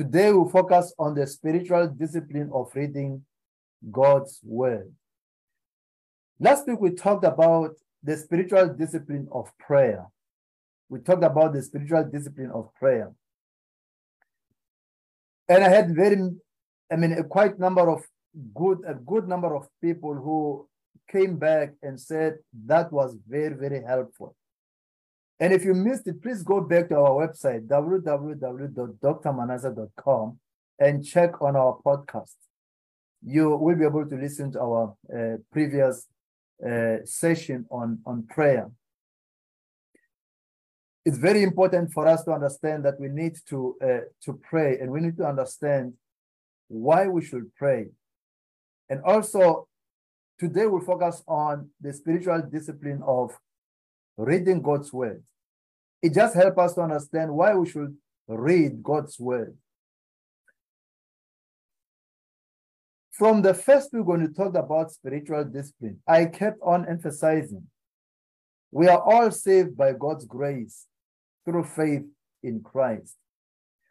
Today we focus on the spiritual discipline of reading God's word. Last week we talked about the spiritual discipline of prayer. We talked about the spiritual discipline of prayer. And I had very, I mean, a quite number of good, a good number of people who came back and said that was very, very helpful. And if you missed it, please go back to our website, www.drmanase.com, and check on our podcast. You will be able to listen to our uh, previous uh, session on, on prayer. It's very important for us to understand that we need to, uh, to pray and we need to understand why we should pray. And also, today we'll focus on the spiritual discipline of reading God's word. It just helps us to understand why we should read God's word. From the first, we're going to talk about spiritual discipline. I kept on emphasizing we are all saved by God's grace through faith in Christ.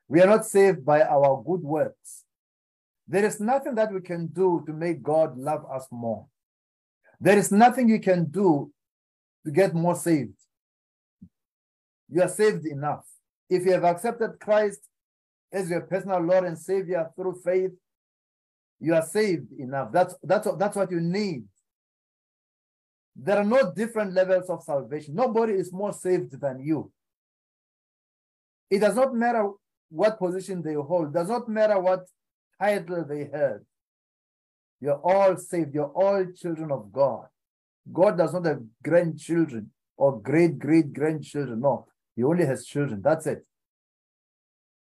We are not saved by our good works. There is nothing that we can do to make God love us more. There is nothing you can do to get more saved. You are saved enough. If you have accepted Christ as your personal Lord and Savior through faith, you are saved enough. That's, that's, that's what you need. There are no different levels of salvation. Nobody is more saved than you. It does not matter what position they hold, it does not matter what title they have. You're all saved. You're all children of God. God does not have grandchildren or great great grandchildren. No, He only has children. That's it.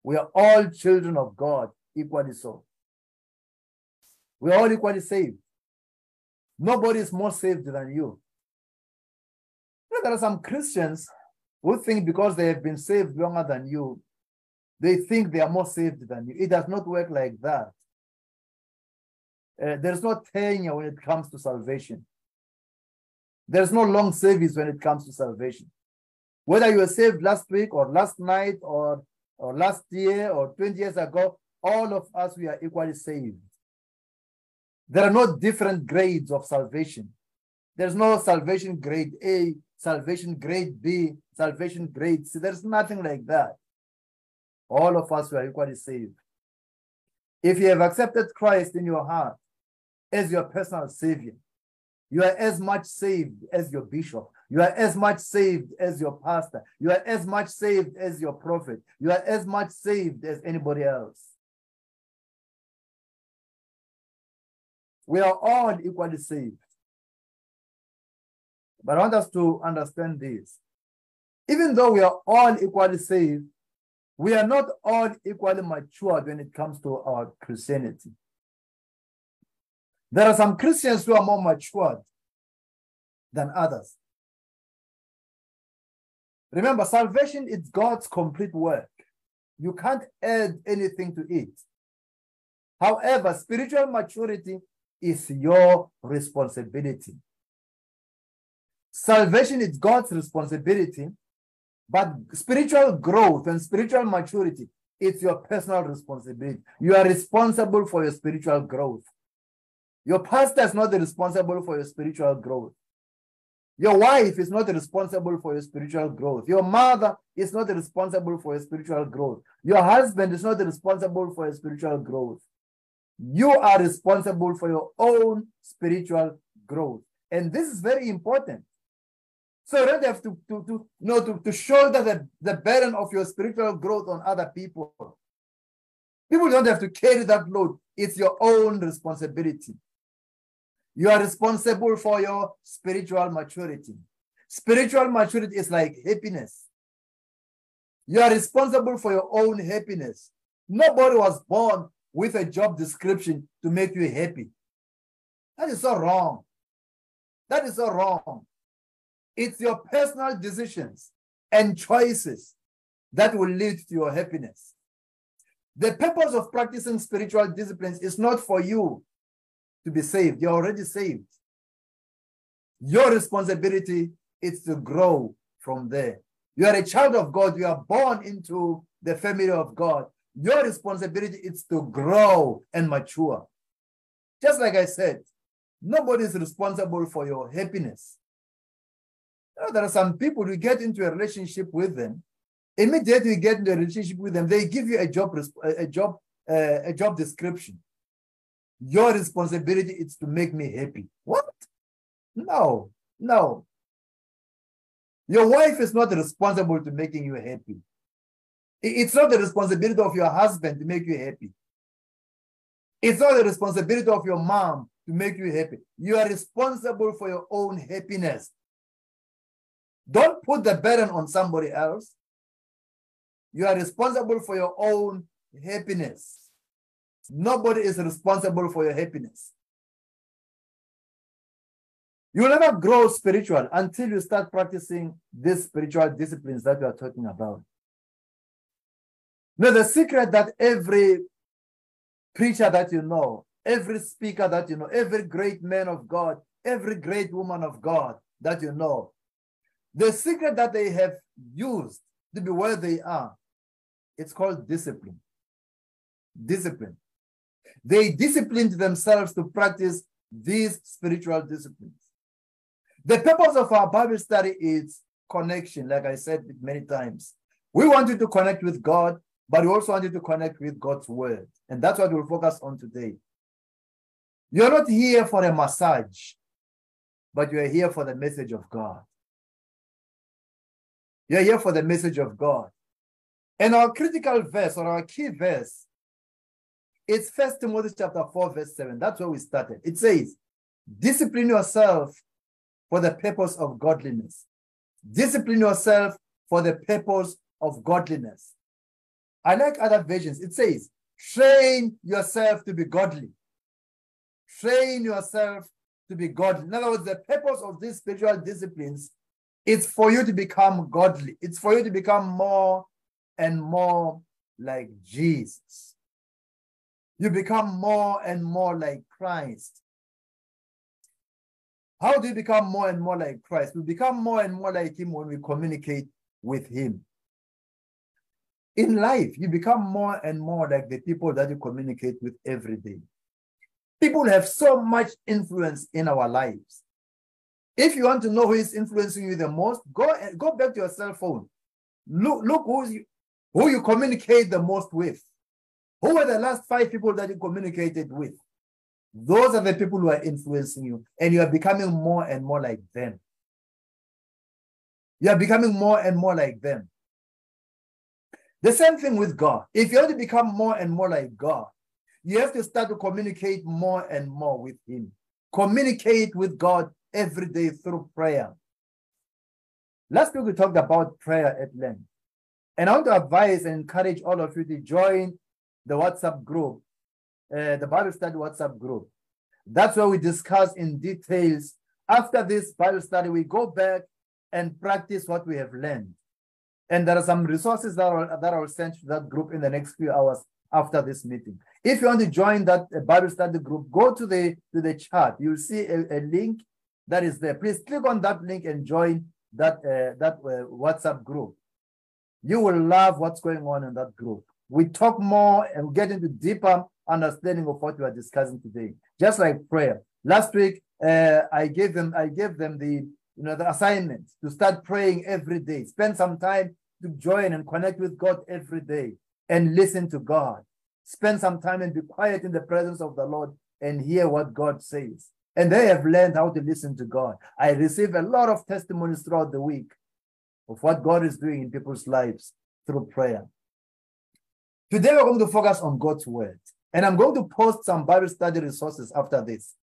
We are all children of God, equally so. We are all equally saved. Nobody is more saved than you. you know, there are some Christians who think because they have been saved longer than you, they think they are more saved than you. It does not work like that. Uh, there's no tenure when it comes to salvation. There's no long service when it comes to salvation. Whether you were saved last week or last night or, or last year or 20 years ago, all of us, we are equally saved. There are no different grades of salvation. There's no salvation grade A, salvation grade B, salvation grade C. There's nothing like that. All of us were equally saved. If you have accepted Christ in your heart as your personal savior, you are as much saved as your bishop. You are as much saved as your pastor. You are as much saved as your prophet. You are as much saved as anybody else. We are all equally saved. But I want us to understand this. Even though we are all equally saved, we are not all equally matured when it comes to our Christianity. There are some Christians who are more matured than others. Remember, salvation is God's complete work. You can't add anything to it. However, spiritual maturity is your responsibility. Salvation is God's responsibility, but spiritual growth and spiritual maturity, it's your personal responsibility. You are responsible for your spiritual growth. Your pastor is not responsible for your spiritual growth. Your wife is not responsible for your spiritual growth. Your mother is not responsible for your spiritual growth. Your husband is not responsible for your spiritual growth. You are responsible for your own spiritual growth. And this is very important. So you don't have to, to, to, you know, to, to shoulder the, the burden of your spiritual growth on other people. People don't have to carry that load. It's your own responsibility. You are responsible for your spiritual maturity. Spiritual maturity is like happiness. You are responsible for your own happiness. Nobody was born with a job description to make you happy. That is so wrong. That is so wrong. It's your personal decisions and choices that will lead to your happiness. The purpose of practicing spiritual disciplines is not for you to be saved. You're already saved. Your responsibility is to grow from there. You are a child of God. You are born into the family of God. Your responsibility is to grow and mature. Just like I said, nobody is responsible for your happiness. You know, there are some people you get into a relationship with them. Immediately you get into a relationship with them, they give you a job, a job, uh, a job description. Your responsibility is to make me happy. What? No, no. Your wife is not responsible to making you happy. It's not the responsibility of your husband to make you happy. It's not the responsibility of your mom to make you happy. You are responsible for your own happiness. Don't put the burden on somebody else. You are responsible for your own happiness. Nobody is responsible for your happiness. You will never grow spiritual until you start practicing these spiritual disciplines that we are talking about. Now, the secret that every preacher that you know, every speaker that you know, every great man of God, every great woman of God that you know, the secret that they have used to be where they are, it's called discipline. Discipline. They disciplined themselves to practice these spiritual disciplines. The purpose of our Bible study is connection, like I said many times. We want you to connect with God, but we also want you to connect with God's word. And that's what we'll focus on today. You're not here for a massage, but you're here for the message of God. You're here for the message of God. And our critical verse or our key verse it's First Timothy chapter 4, verse 7. That's where we started. It says, discipline yourself for the purpose of godliness. Discipline yourself for the purpose of godliness. I like other versions. It says, train yourself to be godly. Train yourself to be godly. In other words, the purpose of these spiritual disciplines is for you to become godly. It's for you to become more and more like Jesus you become more and more like Christ. How do you become more and more like Christ? We become more and more like Him when we communicate with Him. In life, you become more and more like the people that you communicate with every day. People have so much influence in our lives. If you want to know who is influencing you the most, go go back to your cell phone. Look, look who's you, who you communicate the most with. Who were the last five people that you communicated with? Those are the people who are influencing you, and you are becoming more and more like them. You are becoming more and more like them. The same thing with God. If you want to become more and more like God, you have to start to communicate more and more with Him. Communicate with God every day through prayer. Last week we talked about prayer at length. And I want to advise and encourage all of you to join the WhatsApp group, uh, the Bible study WhatsApp group. That's where we discuss in details. After this Bible study, we go back and practice what we have learned. And there are some resources that are, that are sent to that group in the next few hours after this meeting. If you want to join that uh, Bible study group, go to the to the chat. You'll see a, a link that is there. Please click on that link and join that uh, that uh, WhatsApp group. You will love what's going on in that group we talk more and get into deeper understanding of what we are discussing today. Just like prayer. Last week, uh, I gave them I gave them the you know the assignment to start praying every day. Spend some time to join and connect with God every day and listen to God. Spend some time and be quiet in the presence of the Lord and hear what God says. And they have learned how to listen to God. I receive a lot of testimonies throughout the week of what God is doing in people's lives through prayer. Today, we're going to focus on God's word. And I'm going to post some Bible study resources after this,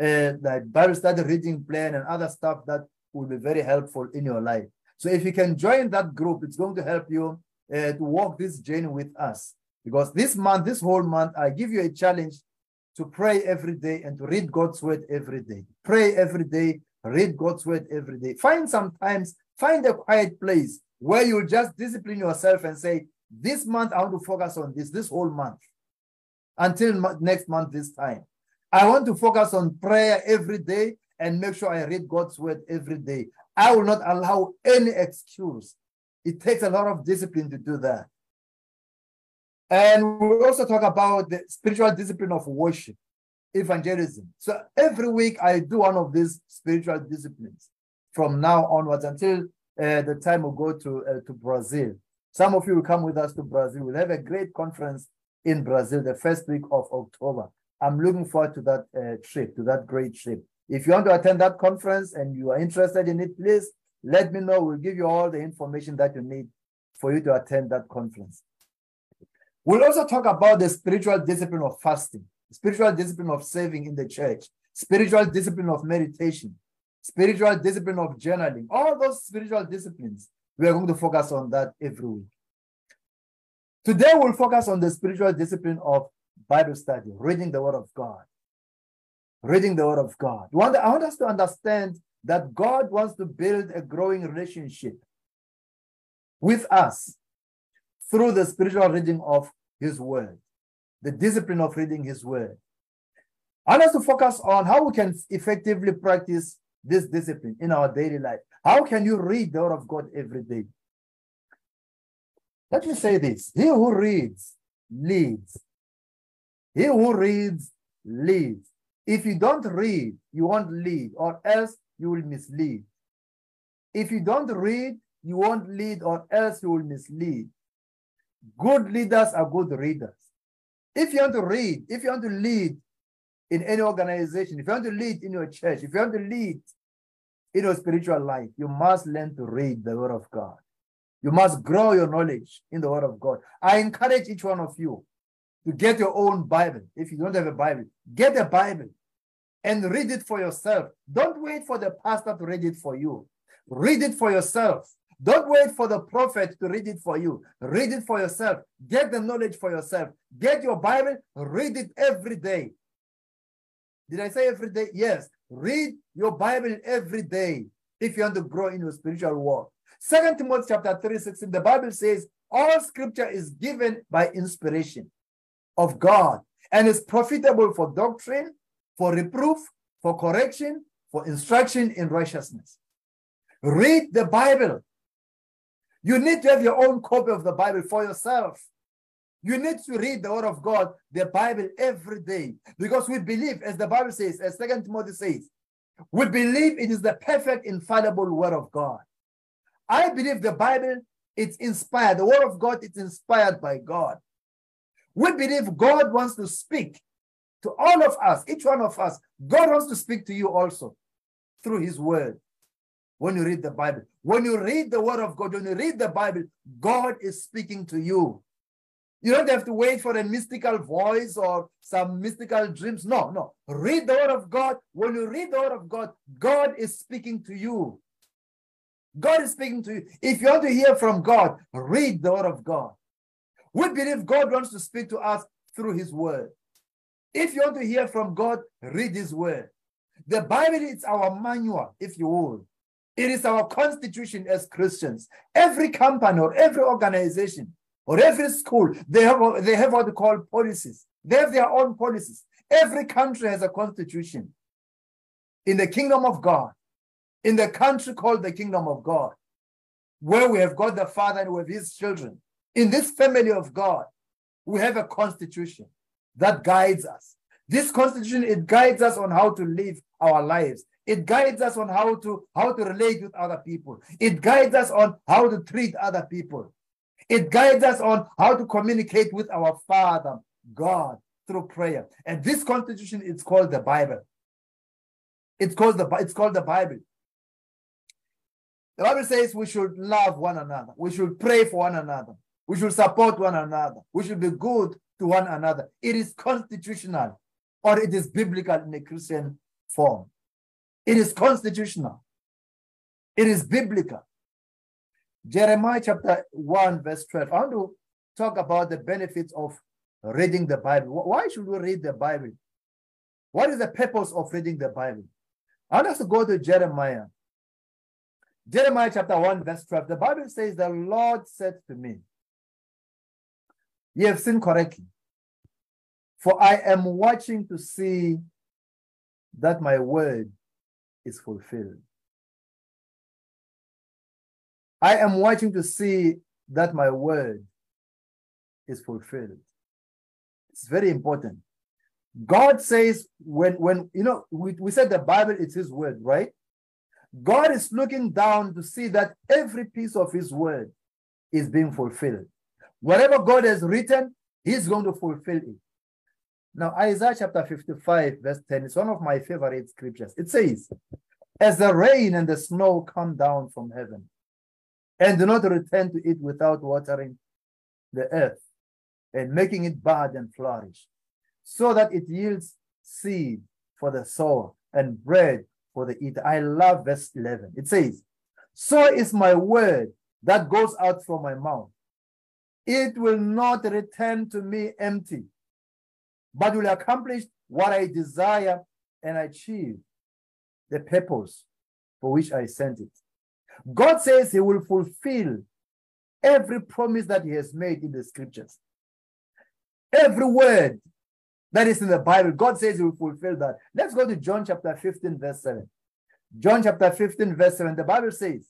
uh, like Bible study reading plan and other stuff that will be very helpful in your life. So if you can join that group, it's going to help you uh, to walk this journey with us. Because this month, this whole month, I give you a challenge to pray every day and to read God's word every day. Pray every day, read God's word every day. Find sometimes, find a quiet place where you just discipline yourself and say, this month, I want to focus on this, this whole month, until next month, this time. I want to focus on prayer every day and make sure I read God's word every day. I will not allow any excuse. It takes a lot of discipline to do that. And we'll also talk about the spiritual discipline of worship, evangelism. So every week I do one of these spiritual disciplines from now onwards until uh, the time we go to, uh, to Brazil. Some of you will come with us to Brazil. We'll have a great conference in Brazil the first week of October. I'm looking forward to that uh, trip, to that great trip. If you want to attend that conference and you are interested in it, please let me know. We'll give you all the information that you need for you to attend that conference. We'll also talk about the spiritual discipline of fasting, spiritual discipline of saving in the church, spiritual discipline of meditation, spiritual discipline of journaling, all those spiritual disciplines. We are going to focus on that every week. Today, we'll focus on the spiritual discipline of Bible study, reading the Word of God. Reading the Word of God. I want us to understand that God wants to build a growing relationship with us through the spiritual reading of His Word, the discipline of reading His Word. I want us to focus on how we can effectively practice this discipline in our daily life. How can you read the Word of God every day? Let me say this He who reads leads. He who reads leads. If you don't read, you won't lead, or else you will mislead. If you don't read, you won't lead, or else you will mislead. Good leaders are good readers. If you want to read, if you want to lead in any organization, if you want to lead in your church, if you want to lead in your spiritual life, you must learn to read the Word of God. You must grow your knowledge in the Word of God. I encourage each one of you to get your own Bible. If you don't have a Bible, get a Bible and read it for yourself. Don't wait for the pastor to read it for you. Read it for yourself. Don't wait for the prophet to read it for you. Read it for yourself. Get the knowledge for yourself. Get your Bible, read it every day. Did I say every day? Yes. Read your Bible every day if you want to grow in your spiritual walk. Second Timothy chapter 3, 16, the Bible says, all scripture is given by inspiration of God and is profitable for doctrine, for reproof, for correction, for instruction in righteousness. Read the Bible. You need to have your own copy of the Bible for yourself. You need to read the Word of God, the Bible, every day because we believe, as the Bible says, as Second Timothy says, we believe it is the perfect, infallible Word of God. I believe the Bible, it's inspired. The Word of God, is inspired by God. We believe God wants to speak to all of us, each one of us. God wants to speak to you also through His Word when you read the Bible. When you read the Word of God, when you read the Bible, God is speaking to you. You don't have to wait for a mystical voice or some mystical dreams. No, no. Read the Word of God. When you read the Word of God, God is speaking to you. God is speaking to you. If you want to hear from God, read the Word of God. We believe God wants to speak to us through His Word. If you want to hear from God, read His Word. The Bible is our manual, if you will. It is our constitution as Christians. Every company or every organization or every school, they have, they have what they call policies. They have their own policies. Every country has a constitution. In the kingdom of God, in the country called the kingdom of God, where we have God the Father and we have his children. In this family of God, we have a constitution that guides us. This constitution, it guides us on how to live our lives. It guides us on how to how to relate with other people. It guides us on how to treat other people. It guides us on how to communicate with our Father, God, through prayer. And this constitution is called the Bible. It's called the it's called the Bible. The Bible says we should love one another. We should pray for one another. We should support one another. We should be good to one another. It is constitutional or it is biblical in a Christian form. It is constitutional. It is biblical. Jeremiah chapter 1, verse 12. I want to talk about the benefits of reading the Bible. Why should we read the Bible? What is the purpose of reading the Bible? I want us to go to Jeremiah Jeremiah chapter 1, verse 12. The Bible says, The Lord said to me, You have seen correctly, for I am watching to see that my word is fulfilled. I am watching to see that my word is fulfilled. It's very important. God says when when you know we, we said the Bible is his word, right? God is looking down to see that every piece of his word is being fulfilled. Whatever God has written, he's going to fulfill it. Now, Isaiah chapter 55, verse 10 is one of my favorite scriptures. It says, As the rain and the snow come down from heaven, and do not return to it without watering the earth and making it bud and flourish, so that it yields seed for the sower and bread for the eater. I love verse 11. It says, So is my word that goes out from my mouth. It will not return to me empty but will accomplish what I desire and achieve the purpose for which I sent it. God says he will fulfill every promise that he has made in the scriptures. Every word that is in the Bible, God says he will fulfill that. Let's go to John chapter 15, verse 7. John chapter 15, verse 7. The Bible says,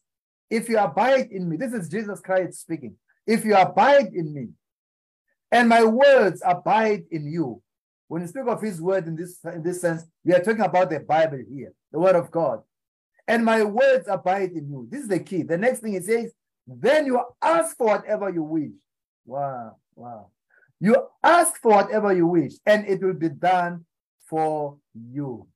If you abide in me, this is Jesus Christ speaking. If you abide in me, and my words abide in you, when you speak of his word in this, in this sense, we are talking about the Bible here, the word of God. And my words abide in you. This is the key. The next thing it says, then you ask for whatever you wish. Wow, wow. You ask for whatever you wish, and it will be done for you.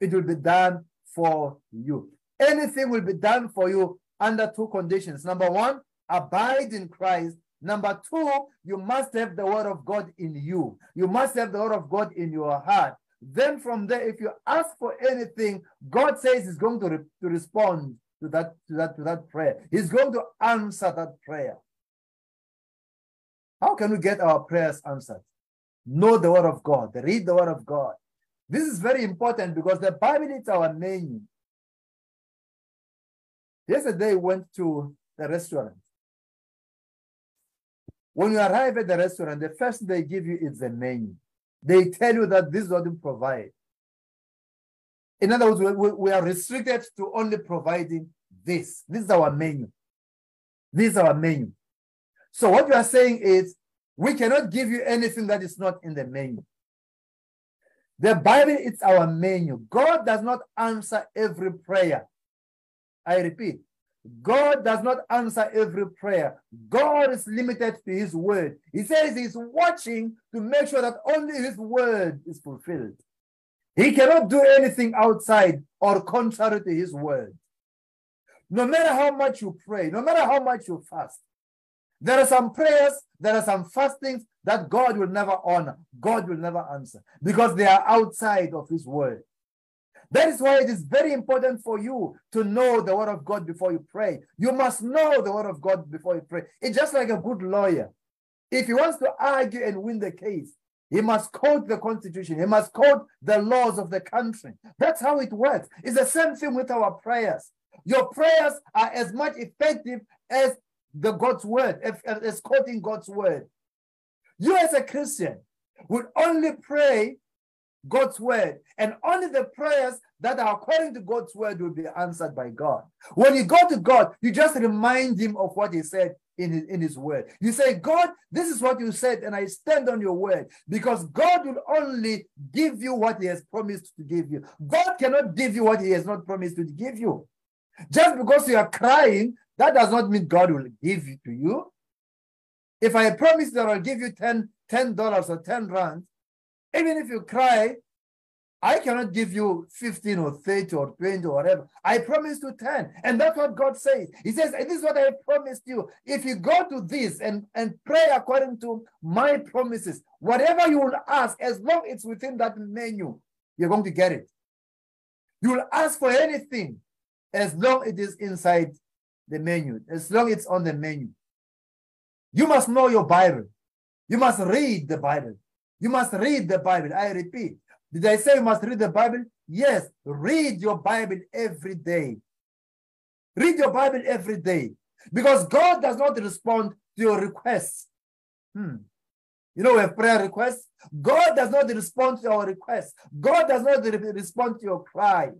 It will be done for you. Anything will be done for you under two conditions. Number one, abide in Christ Number two, you must have the word of God in you. You must have the word of God in your heart. Then from there, if you ask for anything, God says He's going to, re to respond to that, to, that, to that prayer. He's going to answer that prayer. How can we get our prayers answered? Know the word of God, read the word of God. This is very important because the Bible is our menu. Yesterday, I went to the restaurant when you arrive at the restaurant, the first they give you is the menu. They tell you that this is what we provide. In other words, we, we are restricted to only providing this. This is our menu. This is our menu. So what you are saying is we cannot give you anything that is not in the menu. The Bible is our menu. God does not answer every prayer. I repeat, God does not answer every prayer. God is limited to his word. He says he's watching to make sure that only his word is fulfilled. He cannot do anything outside or contrary to his word. No matter how much you pray, no matter how much you fast, there are some prayers, there are some fastings that God will never honor, God will never answer because they are outside of his word. That is why it is very important for you to know the word of God before you pray. You must know the word of God before you pray. It's just like a good lawyer. If he wants to argue and win the case, he must quote the constitution. He must quote the laws of the country. That's how it works. It's the same thing with our prayers. Your prayers are as much effective as the God's word, as, as quoting God's word. You as a Christian would only pray God's word. And only the prayers that are according to God's word will be answered by God. When you go to God, you just remind him of what he said in his, in his word. You say, God, this is what you said, and I stand on your word because God will only give you what he has promised to give you. God cannot give you what he has not promised to give you. Just because you are crying, that does not mean God will give it to you. If I promise that I'll give you 10 $10 or 10 rand, even if you cry, I cannot give you 15 or 30 or 20 or whatever. I promise to 10. And that's what God says. He says, This is what I promised you. If you go to this and, and pray according to my promises, whatever you will ask, as long as it's within that menu, you're going to get it. You will ask for anything as long as it is inside the menu, as long as it's on the menu. You must know your Bible. You must read the Bible. You must read the Bible. I repeat. Did I say you must read the Bible? Yes, read your Bible every day. Read your Bible every day because God does not respond to your requests. Hmm. You know, we have prayer requests. God does not respond to our requests. God does not re respond to your cry.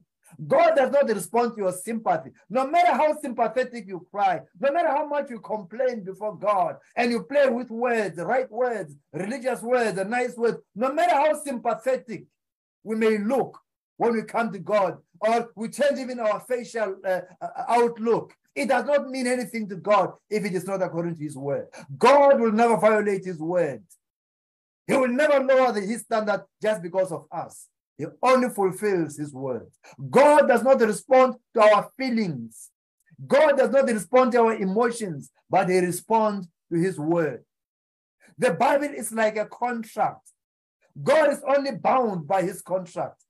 God does not respond to your sympathy. No matter how sympathetic you cry, no matter how much you complain before God and you play with words, right words, religious words, and nice words, no matter how sympathetic we may look when we come to God, or we change even our facial uh, uh outlook, it does not mean anything to God if it is not according to his word. God will never violate his word. He will never lower his standard just because of us. He only fulfills his word. God does not respond to our feelings. God does not respond to our emotions, but he responds to his word. The Bible is like a contract. God is only bound by his contract,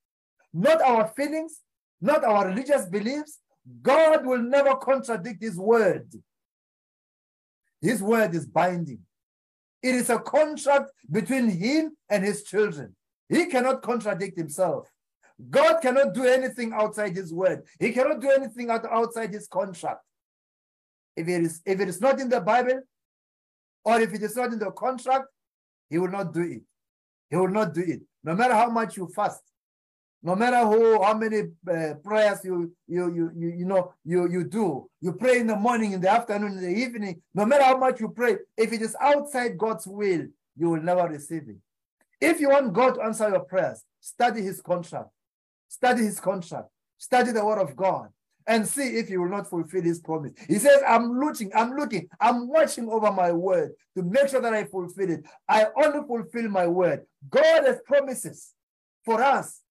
not our feelings, not our religious beliefs. God will never contradict his word. His word is binding. It is a contract between him and his children. He cannot contradict himself. God cannot do anything outside his word. He cannot do anything outside his contract. If it is, if it is not in the Bible, or if it is not in the contract, he will not do it. He will not do it. No matter how much you fast, no matter who, how many uh, prayers you, you, you, you, you know, you, you do, you pray in the morning, in the afternoon, in the evening, no matter how much you pray, if it is outside God's will, you will never receive it. If you want God to answer your prayers, study his contract. Study his contract. Study the word of God and see if he will not fulfill his promise. He says, I'm looking, I'm looking, I'm watching over my word to make sure that I fulfill it. I only fulfill my word. God has promises for us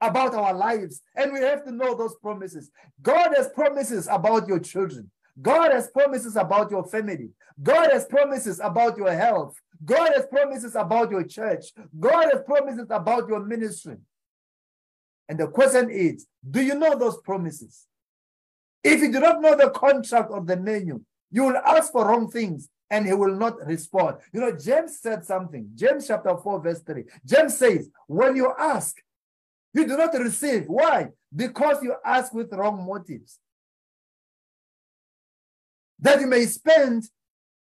about our lives, and we have to know those promises. God has promises about your children. God has promises about your family. God has promises about your health. God has promises about your church. God has promises about your ministry. And the question is, do you know those promises? If you do not know the contract of the menu, you will ask for wrong things and he will not respond. You know, James said something. James chapter 4, verse 3. James says, when you ask, you do not receive. Why? Because you ask with wrong motives. That you may spend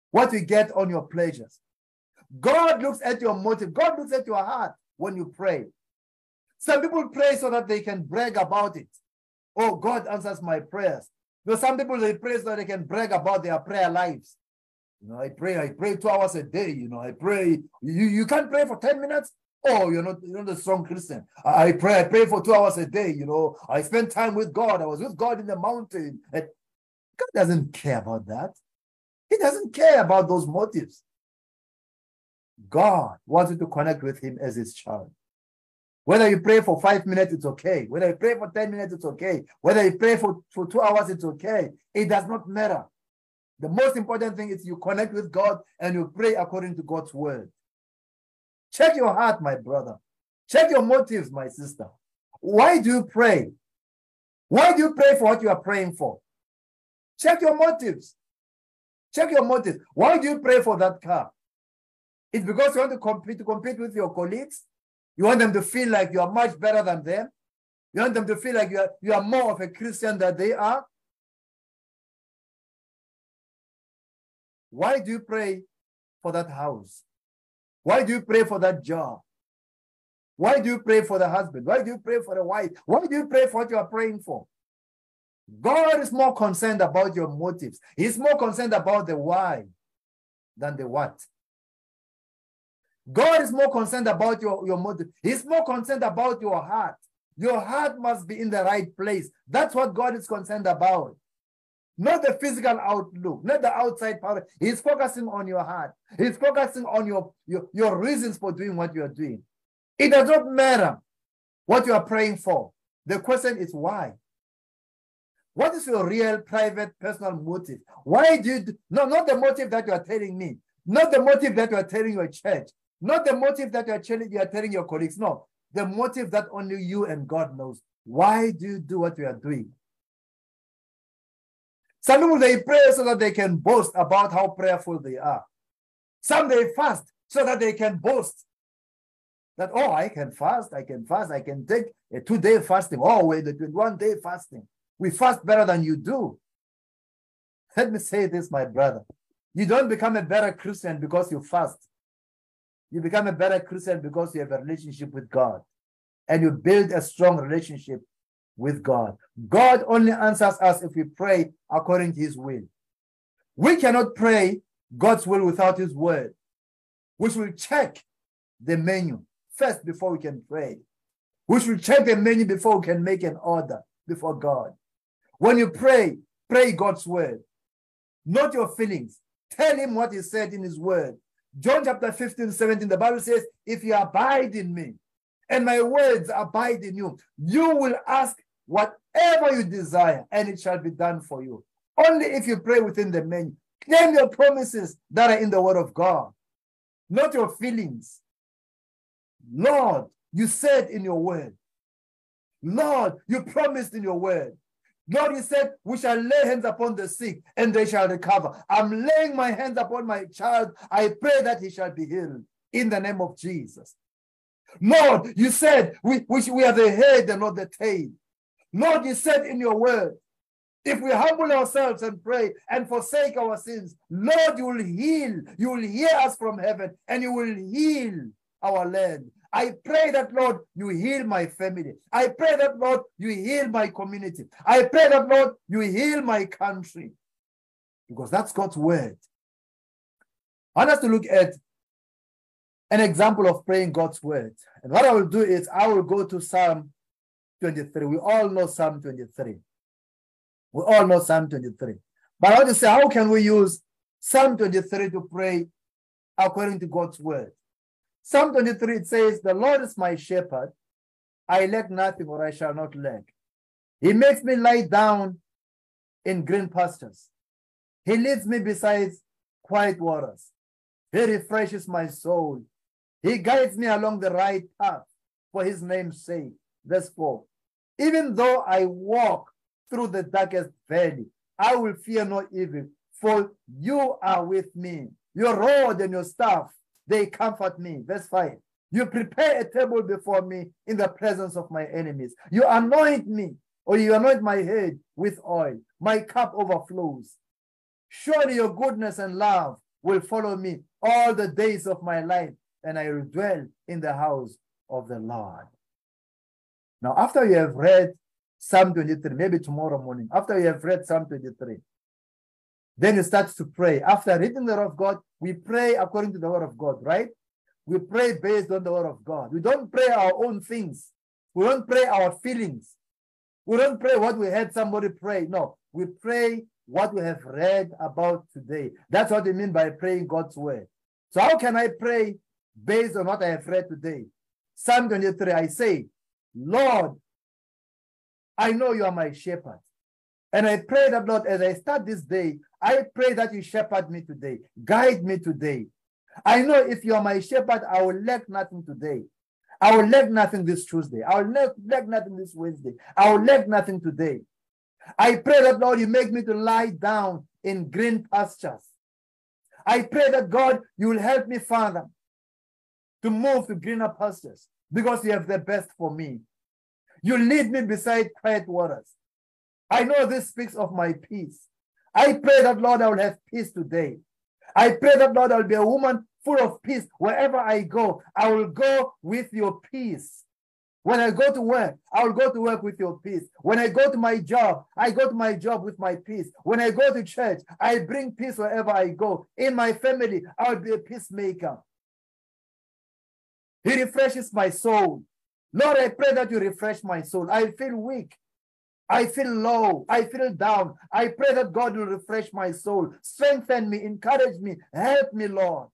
what you get on your pleasures. God looks at your motive. God looks at your heart when you pray. Some people pray so that they can brag about it. Oh, God answers my prayers. You know, some people they pray so they can brag about their prayer lives. You know, I pray, I pray two hours a day. You know, I pray. You, you can't pray for 10 minutes. Oh, you're not, you're not a strong Christian. I, I pray, I pray for two hours a day. You know, I spend time with God. I was with God in the mountain. And God doesn't care about that. He doesn't care about those motives. God wants you to connect with Him as His child. Whether you pray for five minutes, it's okay. Whether you pray for 10 minutes, it's okay. Whether you pray for, for two hours, it's okay. It does not matter. The most important thing is you connect with God and you pray according to God's word. Check your heart, my brother. Check your motives, my sister. Why do you pray? Why do you pray for what you are praying for? Check your motives. Check your motives. Why do you pray for that car? It's because you want to compete to compete with your colleagues. You want them to feel like you are much better than them. You want them to feel like you are, you are more of a Christian than they are. Why do you pray for that house? Why do you pray for that job? Why do you pray for the husband? Why do you pray for the wife? Why do you pray for what you are praying for? God is more concerned about your motives. He's more concerned about the why than the what. God is more concerned about your, your motive. He's more concerned about your heart. Your heart must be in the right place. That's what God is concerned about. Not the physical outlook, not the outside power. He's focusing on your heart. He's focusing on your, your, your reasons for doing what you are doing. It does not matter what you are praying for. The question is why. What is your real, private, personal motive? Why do you, do, no, not the motive that you are telling me, not the motive that you are telling your church, not the motive that you are telling, you are telling your colleagues. No, the motive that only you and God knows. Why do you do what you are doing? Some people they pray so that they can boast about how prayerful they are. Some they fast so that they can boast that oh I can fast, I can fast, I can take a two-day fasting. Oh, wait, the one day fasting. We fast better than you do. Let me say this, my brother. You don't become a better Christian because you fast. You become a better Christian because you have a relationship with God and you build a strong relationship with God. God only answers us if we pray according to his will. We cannot pray God's will without his word. We should check the menu first before we can pray. We should check the menu before we can make an order before God. When you pray, pray God's word, not your feelings. Tell him what he said in his word. John chapter 15, 17, the Bible says, If you abide in me and my words abide in you, you will ask whatever you desire and it shall be done for you. Only if you pray within the menu. Claim your promises that are in the word of God, not your feelings. Lord, you said in your word. Lord, you promised in your word. Lord, you said, We shall lay hands upon the sick and they shall recover. I'm laying my hands upon my child. I pray that he shall be healed in the name of Jesus. Lord, you said we, we, we are the head and not the tail. Lord, you said in your word, if we humble ourselves and pray and forsake our sins, Lord, you will heal. You will hear us from heaven and you will heal our land. I pray that, Lord, you heal my family. I pray that, Lord, you heal my community. I pray that, Lord, you heal my country. Because that's God's word. I want us to look at an example of praying God's word. And what I will do is I will go to Psalm 23. We all know Psalm 23. We all know Psalm 23. But I want to say, how can we use Psalm 23 to pray according to God's word? Psalm 23 it says, The Lord is my shepherd. I lack nothing or I shall not lack. He makes me lie down in green pastures. He leads me beside quiet waters. He refreshes my soul. He guides me along the right path for his name's sake. Verse 4. Even though I walk through the darkest valley, I will fear no evil, for you are with me. Your rod and your staff, they comfort me. Verse 5. You prepare a table before me in the presence of my enemies. You anoint me, or you anoint my head with oil. My cup overflows. Surely your goodness and love will follow me all the days of my life, and I will dwell in the house of the Lord. Now, after you have read Psalm 23, maybe tomorrow morning, after you have read Psalm 23, then you start to pray. After reading the word of God, we pray according to the word of God, right? We pray based on the word of God. We don't pray our own things. We don't pray our feelings. We don't pray what we heard somebody pray. No, we pray what we have read about today. That's what we mean by praying God's word. So how can I pray based on what I have read today? Psalm 23, I say, Lord, I know you are my shepherd. And I pray that, Lord, as I start this day, I pray that you shepherd me today, guide me today. I know if you are my shepherd, I will lack nothing today. I will lack nothing this Tuesday. I will lack, lack nothing this Wednesday. I will lack nothing today. I pray that, Lord, you make me to lie down in green pastures. I pray that, God, you will help me, Father, to move to greener pastures because you have the best for me. You lead me beside quiet waters. I know this speaks of my peace. I pray that, Lord, I will have peace today. I pray that, Lord, I will be a woman full of peace. Wherever I go, I will go with your peace. When I go to work, I will go to work with your peace. When I go to my job, I go to my job with my peace. When I go to church, I bring peace wherever I go. In my family, I will be a peacemaker. He refreshes my soul. Lord, I pray that you refresh my soul. I feel weak. I feel low. I feel down. I pray that God will refresh my soul, strengthen me, encourage me, help me, Lord.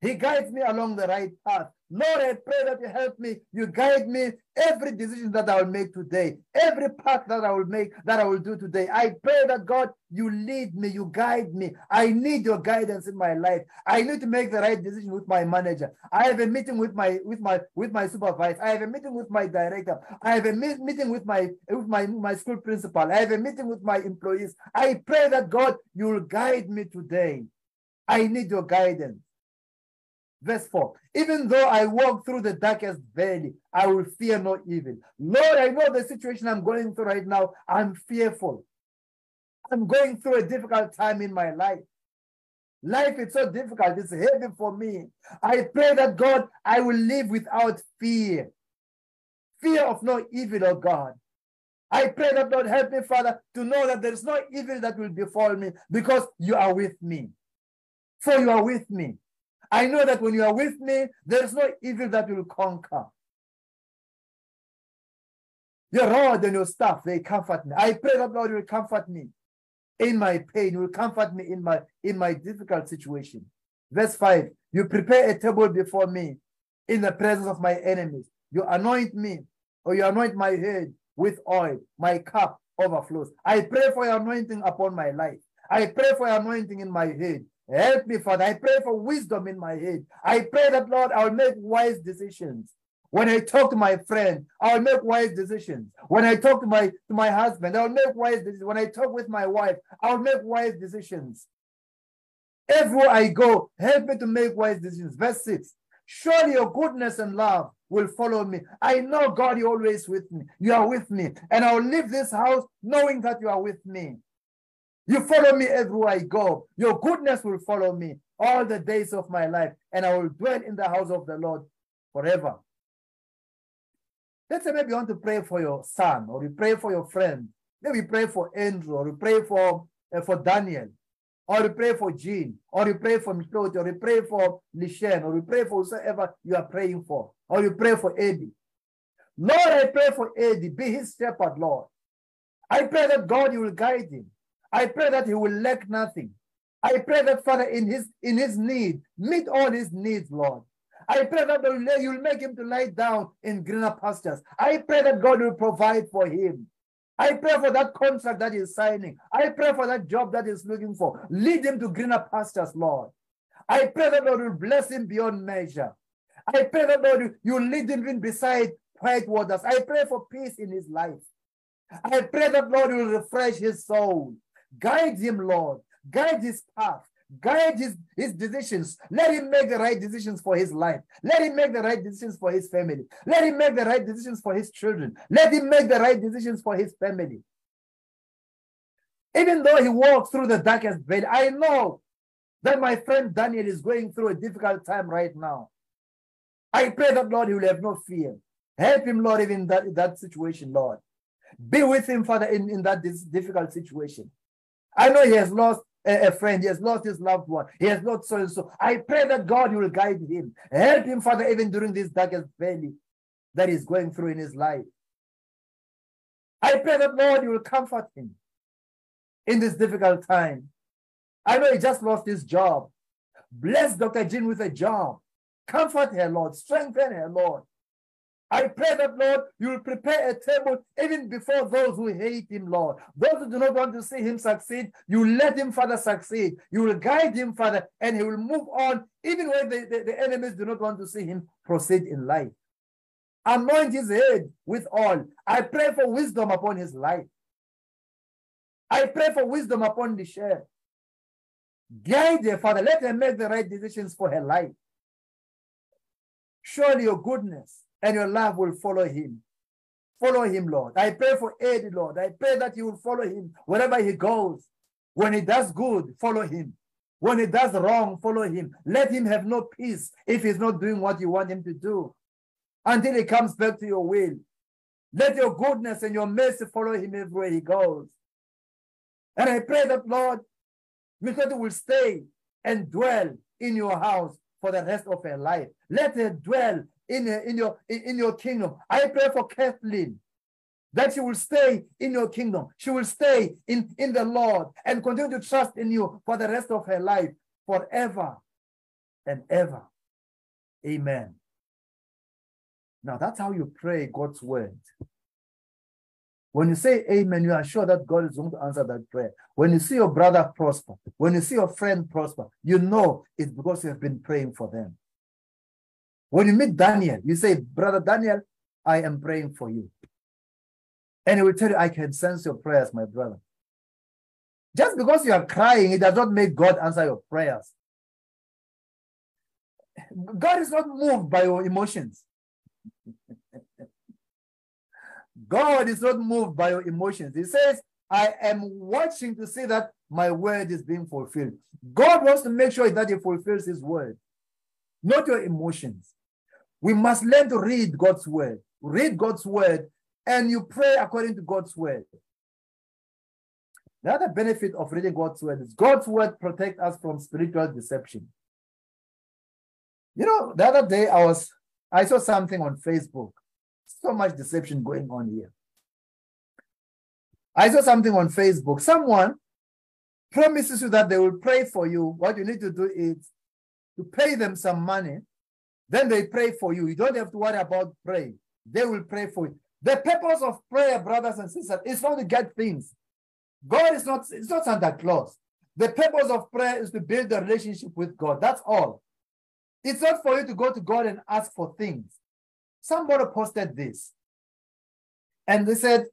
He guides me along the right path. Lord, I pray that you help me. You guide me every decision that I will make today, every path that I will make, that I will do today. I pray that God, you lead me, you guide me. I need your guidance in my life. I need to make the right decision with my manager. I have a meeting with my with my with my supervisor. I have a meeting with my director. I have a meeting with my with my my school principal. I have a meeting with my employees. I pray that God, you will guide me today. I need your guidance. Verse 4 Even though I walk through the darkest valley, I will fear no evil. Lord, I know the situation I'm going through right now. I'm fearful. I'm going through a difficult time in my life. Life is so difficult, it's heavy for me. I pray that God, I will live without fear. Fear of no evil, oh God. I pray that God help me, Father, to know that there is no evil that will befall me because you are with me. For you are with me. I know that when you are with me, there is no evil that will conquer. Your rod and your staff, they comfort me. I pray that Lord will comfort me in my pain, you will comfort me in my in my difficult situation. Verse 5: You prepare a table before me in the presence of my enemies. You anoint me, or you anoint my head with oil, my cup overflows. I pray for your anointing upon my life. I pray for your anointing in my head. Help me, Father. I pray for wisdom in my head. I pray that, Lord, I will make wise decisions. When I talk to my friend, I will make wise decisions. When I talk to my to my husband, I will make wise decisions. When I talk with my wife, I will make wise decisions. Everywhere I go, help me to make wise decisions. Verse 6. Surely your goodness and love will follow me. I know God, you're always with me. You are with me. And I will leave this house knowing that you are with me. You follow me everywhere I go. Your goodness will follow me all the days of my life, and I will dwell in the house of the Lord forever. Let's say maybe you want to pray for your son, or you pray for your friend. Maybe you pray for Andrew, or you pray for, uh, for Daniel, or you pray for Jean, or you pray for Mikloti, or you pray for Lishen, or you pray for whoever you are praying for, or you pray for Eddie. Lord, I pray for Eddie. Be his shepherd, Lord. I pray that God, you will guide him. I pray that he will lack nothing. I pray that, Father, in his in his need, meet all his needs, Lord. I pray that you'll make him to lie down in greener pastures. I pray that God will provide for him. I pray for that contract that he's signing. I pray for that job that he's looking for. Lead him to greener pastures, Lord. I pray that Lord will bless him beyond measure. I pray that Lord you lead him in beside quiet waters. I pray for peace in his life. I pray that Lord will refresh his soul. Guide him, Lord. Guide his path. Guide his, his decisions. Let him make the right decisions for his life. Let him make the right decisions for his family. Let him make the right decisions for his children. Let him make the right decisions for his family. Even though he walks through the darkest valley, I know that my friend Daniel is going through a difficult time right now. I pray that, Lord, he will have no fear. Help him, Lord, even in that, that situation, Lord. Be with him, Father, in, in that difficult situation. I know he has lost a, friend, he has lost his loved one, he has lost so and so. I pray that God will guide him. Help him, Father, even during this darkest valley that he's going through in his life. I pray that, Lord, you will comfort him in this difficult time. I know he just lost his job. Bless Dr. Jean with a job. Comfort her, Lord. Strengthen her, Lord. I pray that, Lord, you will prepare a table even before those who hate him, Lord. Those who do not want to see him succeed, you let him, Father, succeed. You will guide him, Father, and he will move on even when the, the, the enemies do not want to see him proceed in life. Anoint his head with oil. I pray for wisdom upon his life. I pray for wisdom upon the share. Guide her, Father. Let her make the right decisions for her life. Surely your goodness and your love will follow him. Follow him, Lord. I pray for Eddie, Lord. I pray that you will follow him wherever he goes. When he does good, follow him. When he does wrong, follow him. Let him have no peace if he's not doing what you want him to do until he comes back to your will. Let your goodness and your mercy follow him everywhere he goes. And I pray that, Lord, Mikloti will stay and dwell in your house for the rest of her life. Let her dwell in, in, your, in your kingdom. I pray for Kathleen that she will stay in your kingdom. She will stay in, in the Lord and continue to trust in you for the rest of her life, forever and ever. Amen. Now, that's how you pray God's word. When you say amen, you are sure that God is going to answer that prayer. When you see your brother prosper, when you see your friend prosper, you know it's because you have been praying for them. When you meet Daniel, you say, Brother Daniel, I am praying for you. And he will tell you, I can sense your prayers, my brother. Just because you are crying, it does not make God answer your prayers. God is not moved by your emotions. God is not moved by your emotions. He says, I am watching to see that my word is being fulfilled. God wants to make sure that he fulfills his word, not your emotions. We must learn to read God's word. Read God's word and you pray according to God's word. The other benefit of reading God's word is God's word protects us from spiritual deception. You know, the other day I was I saw something on Facebook. So much deception going on here. I saw something on Facebook. Someone promises you that they will pray for you. What you need to do is to pay them some money. Then they pray for you. You don't have to worry about praying. They will pray for you. The purpose of prayer, brothers and sisters, is not to get things. God is not, it's not Santa Claus. The purpose of prayer is to build a relationship with God. That's all. It's not for you to go to God and ask for things. Somebody posted this. And they said,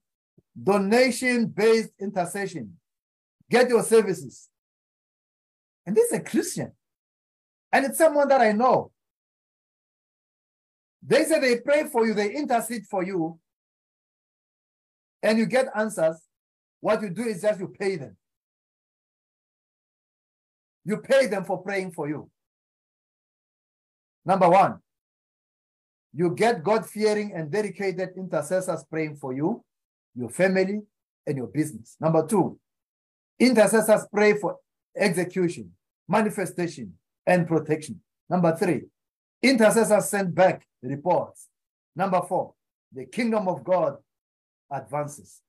donation-based intercession. Get your services. And this is a Christian. And it's someone that I know. They say they pray for you, they intercede for you, and you get answers. What you do is just you pay them. You pay them for praying for you. Number one, you get God fearing and dedicated intercessors praying for you, your family, and your business. Number two, intercessors pray for execution, manifestation, and protection. Number three, intercessors send back reports. Number four, the kingdom of God advances.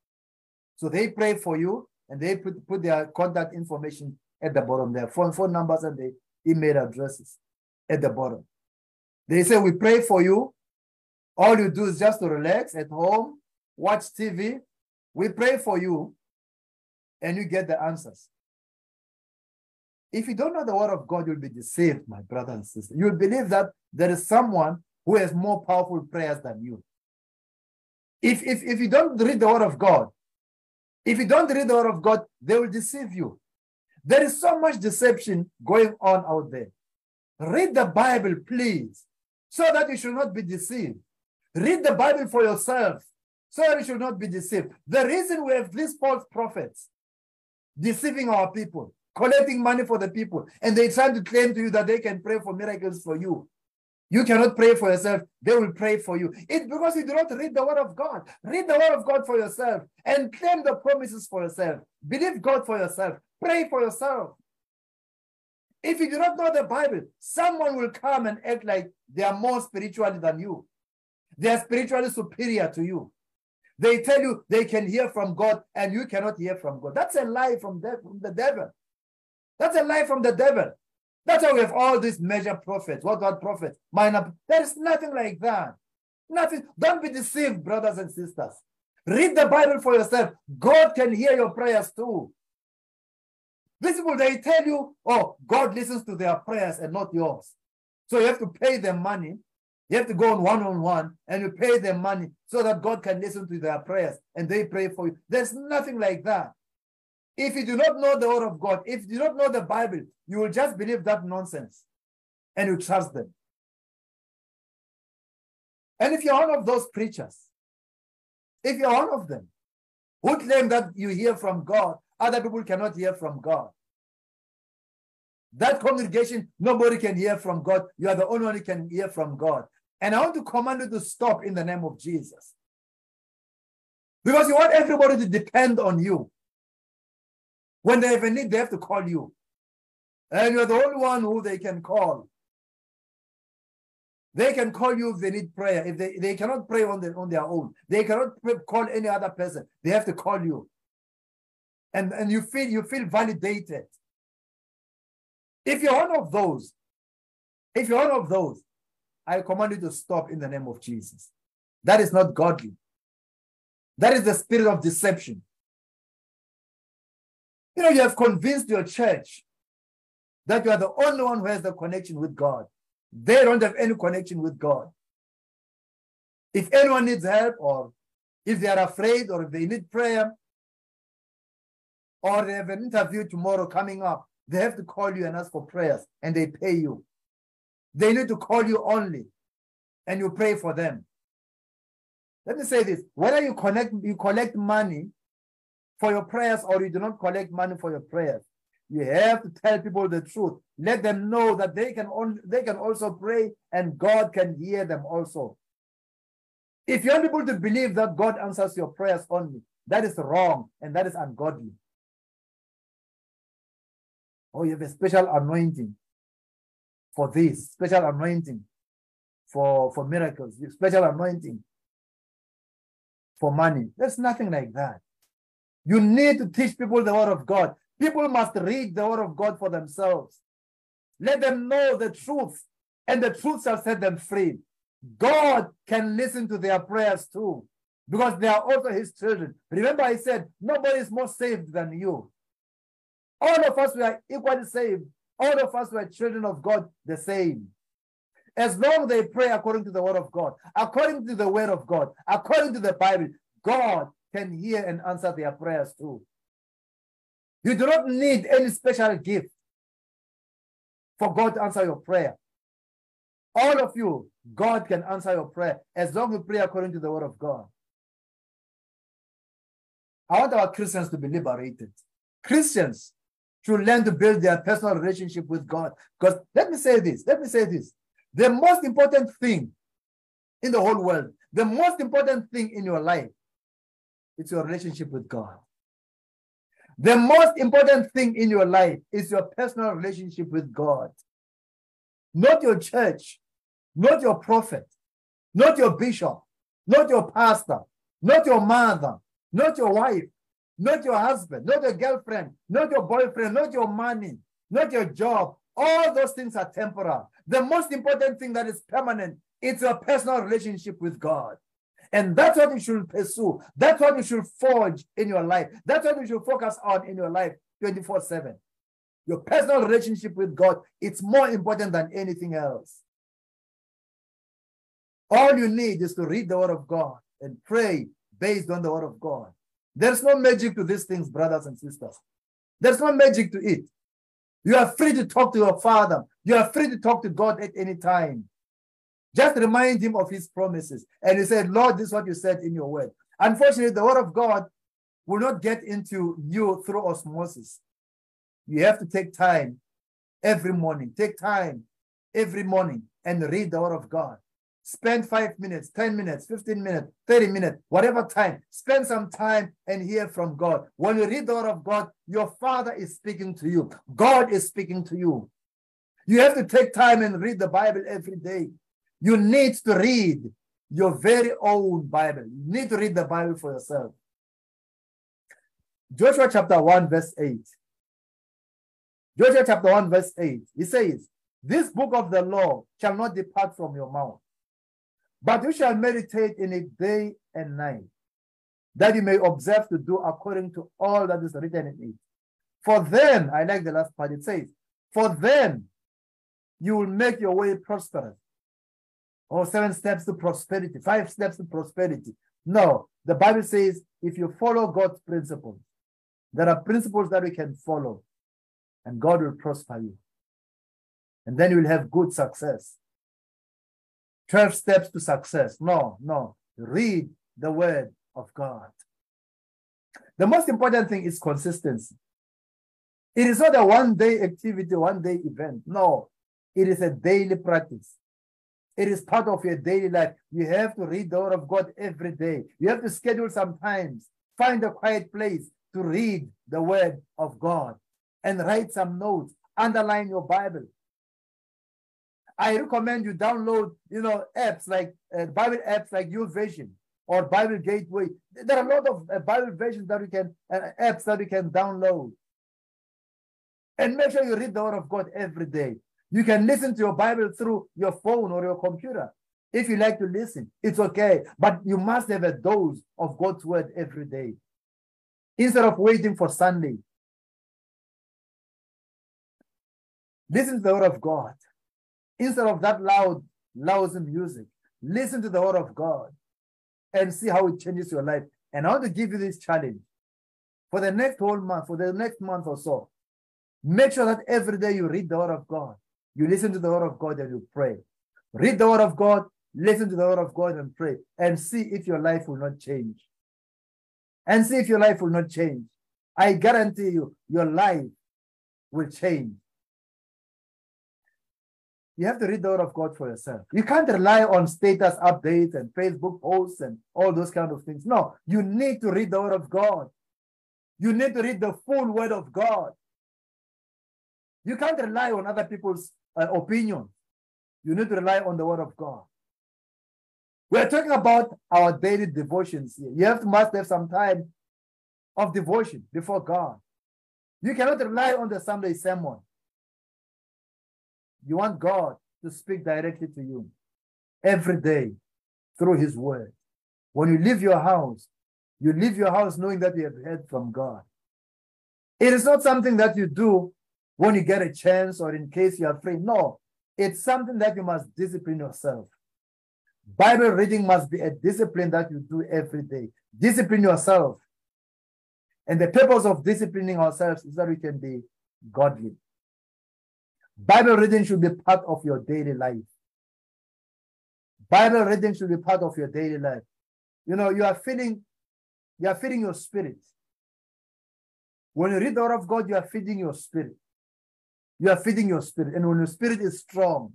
So they pray for you and they put, put their contact information at the bottom, their phone, phone numbers and the email addresses at the bottom. They say, We pray for you. All you do is just to relax at home, watch TV. We pray for you, and you get the answers. If you don't know the word of God, you'll be deceived, my brother and sister. You'll believe that there is someone who has more powerful prayers than you. If, if, if you don't read the word of God, if you don't read the word of God, they will deceive you. There is so much deception going on out there. Read the Bible, please so that you should not be deceived. Read the Bible for yourself so that you should not be deceived. The reason we have these false prophets deceiving our people, collecting money for the people, and they try to claim to you that they can pray for miracles for you. You cannot pray for yourself, they will pray for you. It's because you do not read the word of God. Read the word of God for yourself and claim the promises for yourself. Believe God for yourself. Pray for yourself. If you do not know the Bible, someone will come and act like they are more spiritual than you. They are spiritually superior to you. They tell you they can hear from God and you cannot hear from God. That's a lie from, the, from the devil. That's a lie from the devil. That's why we have all these major prophets. What God prophets? Minor. There is nothing like that. Nothing. Don't be deceived, brothers and sisters. Read the Bible for yourself. God can hear your prayers too. These people, they tell you, oh, God listens to their prayers and not yours. So you have to pay them money. You have to go on one on one and you pay them money so that God can listen to their prayers and they pray for you. There's nothing like that. If you do not know the word of God, if you do not know the Bible, you will just believe that nonsense and you trust them. And if you're one of those preachers, if you're one of them who claim that you hear from God other people cannot hear from God. That congregation, nobody can hear from God. You are the only one who can hear from God. And I want to command you to stop in the name of Jesus. Because you want everybody to depend on you. When they have a need, they have to call you. And you're the only one who they can call. They can call you if they need prayer. If they, they cannot pray on their, on their own, they cannot call any other person. They have to call you and, and you feel you feel validated. If you're one of those, if you're one of those, I command you to stop in the name of Jesus. That is not godly. That is the spirit of deception. You know, you have convinced your church that you are the only one who has the connection with God. They don't have any connection with God. If anyone needs help, or if they are afraid, or if they need prayer, or they have an interview tomorrow coming up, they have to call you and ask for prayers and they pay you. They need to call you only and you pray for them. Let me say this whether you connect you collect money for your prayers or you do not collect money for your prayers, you have to tell people the truth. Let them know that they can only, they can also pray and God can hear them also. If you want people to believe that God answers your prayers only, that is wrong and that is ungodly. Oh, you have a special anointing for this, special anointing for, for miracles, special anointing for money. There's nothing like that. You need to teach people the word of God. People must read the word of God for themselves. Let them know the truth, and the truth shall set them free. God can listen to their prayers too, because they are also his children. Remember, I said, nobody is more saved than you. All of us were equally saved. All of us were children of God the same. As long as they pray according to the word of God, according to the word of God, according to the Bible, God can hear and answer their prayers too. You do not need any special gift for God to answer your prayer. All of you, God can answer your prayer as long as you pray according to the word of God. I want our Christians to be liberated. Christians should learn to build their personal relationship with God. Because let me say this, let me say this. The most important thing in the whole world, the most important thing in your life, it's your relationship with God. The most important thing in your life is your personal relationship with God. Not your church, not your prophet, not your bishop, not your pastor, not your mother, not your wife, not your husband, not your girlfriend, not your boyfriend, not your money, not your job. All those things are temporal. The most important thing that is permanent is your personal relationship with God. And that's what you should pursue. That's what you should forge in your life. That's what you should focus on in your life 24 7. Your personal relationship with God, it's more important than anything else. All you need is to read the word of God and pray based on the word of God. There's no magic to these things, brothers and sisters. There's no magic to it. You are free to talk to your father. You are free to talk to God at any time. Just remind him of his promises. And he said, Lord, this is what you said in your word. Unfortunately, the word of God will not get into you through osmosis. You have to take time every morning. Take time every morning and read the word of God. Spend five minutes, 10 minutes, 15 minutes, 30 minutes, whatever time. Spend some time and hear from God. When you read the word of God, your Father is speaking to you. God is speaking to you. You have to take time and read the Bible every day. You need to read your very own Bible. You need to read the Bible for yourself. Joshua chapter 1, verse 8. Joshua chapter 1, verse 8. He says, This book of the law shall not depart from your mouth, but you shall meditate in it day and night, that you may observe to do according to all that is written in it. For then, I like the last part, it says, For then you will make your way prosperous or seven steps to prosperity, five steps to prosperity. No, the Bible says if you follow God's principles, there are principles that we can follow, and God will prosper you. And then you will have good success. 12 steps to success. No, no. Read the word of God. The most important thing is consistency. It is not a one day activity, one day event. No, it is a daily practice. It is part of your daily life. You have to read the word of God every day. You have to schedule some times. Find a quiet place to read the word of God and write some notes. Underline your Bible. I recommend you download, you know, apps like uh, Bible apps like YouVersion or Bible Gateway. There are a lot of uh, Bible versions that you can, uh, apps that you can download. And make sure you read the word of God every day. You can listen to your Bible through your phone or your computer. If you like to listen, it's okay. But you must have a dose of God's word every day. Instead of waiting for Sunday, listen to the word of God. Instead of that loud, lousy music, listen to the word of God and see how it changes your life. And I want to give you this challenge for the next whole month, for the next month or so. Make sure that every day you read the word of God you listen to the word of God and you pray. Read the word of God, listen to the word of God and pray, and see if your life will not change. And see if your life will not change. I guarantee you, your life will change. you have to read the word of God for yourself. You can't rely on status updates and Facebook posts and all those kind of things. No, you need to read the word of God. You need to read the full word of God. You can't rely on other people's uh. You need to rely on the word of God. We're talking about our daily devotions here. You have to must have some time of devotion before God. You cannot rely on the Sunday sermon. You want God to speak directly to you every day through his word. When you leave your house, you leave your house knowing that you have heard from God. It is not something that you do when you get a chance or in case you are free. No, it's something that you must discipline yourself. Bible reading must be a discipline that you do every day. Discipline yourself. And the purpose of disciplining ourselves is that we can be godly. Bible reading should be part of your daily life. Bible reading should be part of your daily life. You know, you are feeding, you are feeding your spirit. When you read the word of God, you are feeding your spirit. You are feeding your spirit. And when your spirit is strong,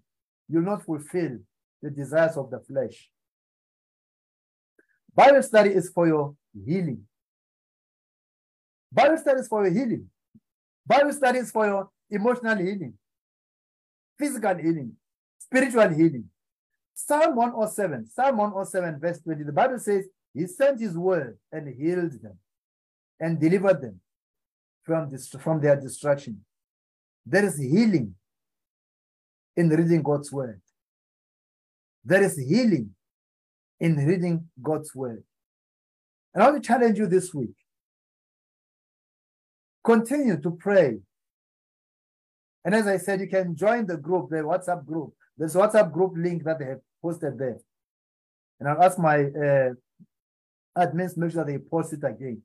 you'll not fulfill the desires of the flesh. Bible study is for your healing. Bible study is for your healing. Bible study is for your emotional healing physical healing, spiritual healing. Psalm 107, Psalm 107, verse 20, the Bible says, He sent His word and healed them and delivered them from, this, from their destruction. There is healing in reading God's word. There is healing in reading God's word. And I want to challenge you this week. Continue to pray and as I said, you can join the group, the WhatsApp group. There's a WhatsApp group link that they have posted there. And I'll ask my uh, admins make sure they post it again.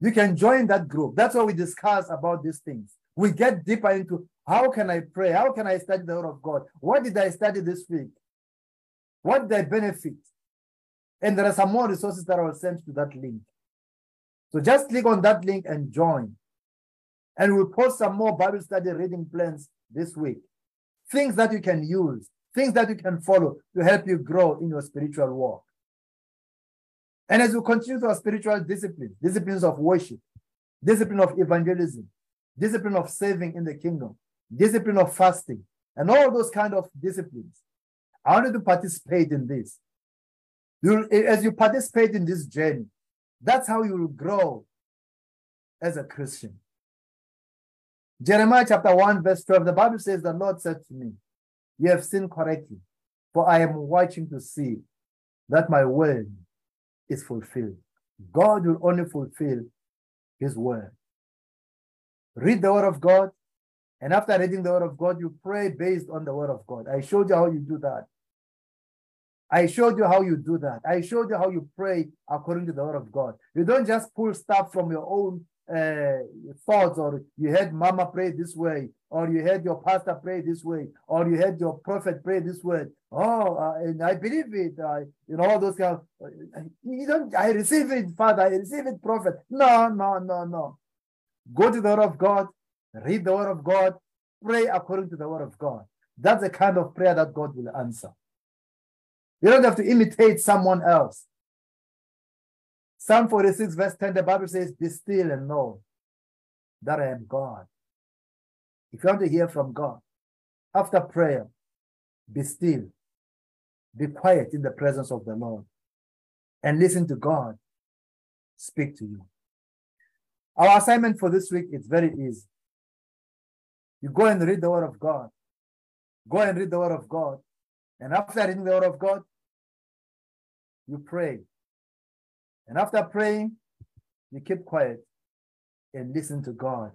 You can join that group. That's what we discuss about these things. We get deeper into how can I pray? How can I study the word of God? What did I study this week? What did I benefit? And there are some more resources that I will send to that link. So just click on that link and join. And we'll post some more Bible study reading plans this week. Things that you can use, things that you can follow to help you grow in your spiritual walk. And as we continue to our spiritual disciplines, disciplines of worship, discipline of evangelism, discipline of saving in the kingdom, discipline of fasting, and all those kind of disciplines, I want you to participate in this. you as you participate in this journey, that's how you will grow as a Christian. Jeremiah chapter 1, verse 12, the Bible says, The Lord said to me, You have sinned correctly, for I am watching to see that my word is fulfilled. God will only fulfill his word. Read the word of God, and after reading the word of God, you pray based on the word of God. I showed you how you do that. I showed you how you do that. I showed you how you pray according to the word of God. You don't just pull stuff from your own uh, thoughts, or you heard mama pray this way, or you heard your pastor pray this way, or you heard your prophet pray this way. Oh, uh, and I believe it. Uh, you know, all those kind of, uh, you don't, I receive it, Father, I receive it, prophet. No, no, no, no. Go to the word of God, read the word of God, pray according to the word of God. That's the kind of prayer that God will answer. You don't have to imitate someone else. Psalm 46, verse 10, the Bible says, Be still and know that I am God. If you want to hear from God, after prayer, be still, be quiet in the presence of the Lord, and listen to God speak to you. Our assignment for this week is very easy. You go and read the Word of God. Go and read the Word of God. And after reading the Word of God, you pray and after praying, you keep quiet and listen to God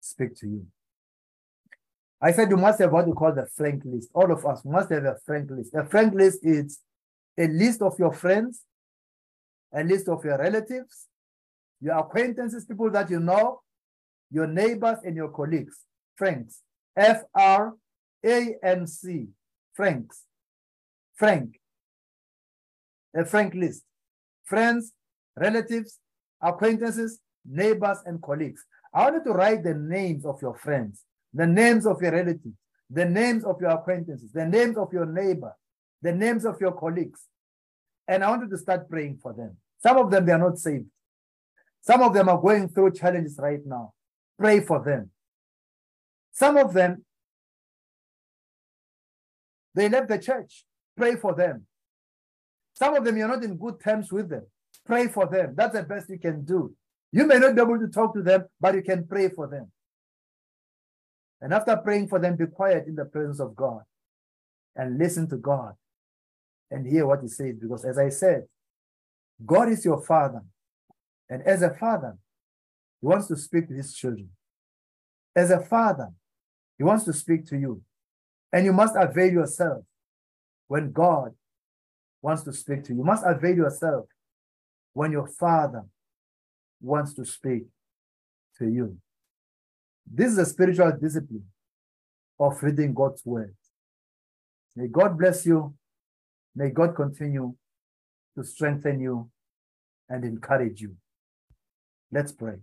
speak to you. I said you must have what we call the friend list. All of us must have a friend list. A friend list is a list of your friends, a list of your relatives, your acquaintances, people that you know, your neighbors, and your colleagues. Friends. F R A N C. Franks. Frank. A frank list friends, relatives, acquaintances, neighbors, and colleagues. I want you to write the names of your friends, the names of your relatives, the names of your acquaintances, the names of your neighbor, the names of your colleagues. And I want you to start praying for them. Some of them, they are not saved. Some of them are going through challenges right now. Pray for them. Some of them, they left the church. Pray for them. Some of them, you're not in good terms with them. Pray for them. That's the best you can do. You may not be able to talk to them, but you can pray for them. And after praying for them, be quiet in the presence of God and listen to God and hear what He says. Because as I said, God is your Father. And as a Father, He wants to speak to His children. As a Father, He wants to speak to you. And you must avail yourself when God wants to speak to you. You must avail yourself when your Father wants to speak to you. This is a spiritual discipline of reading God's word. May God bless you. May God continue to strengthen you and encourage you. Let's pray.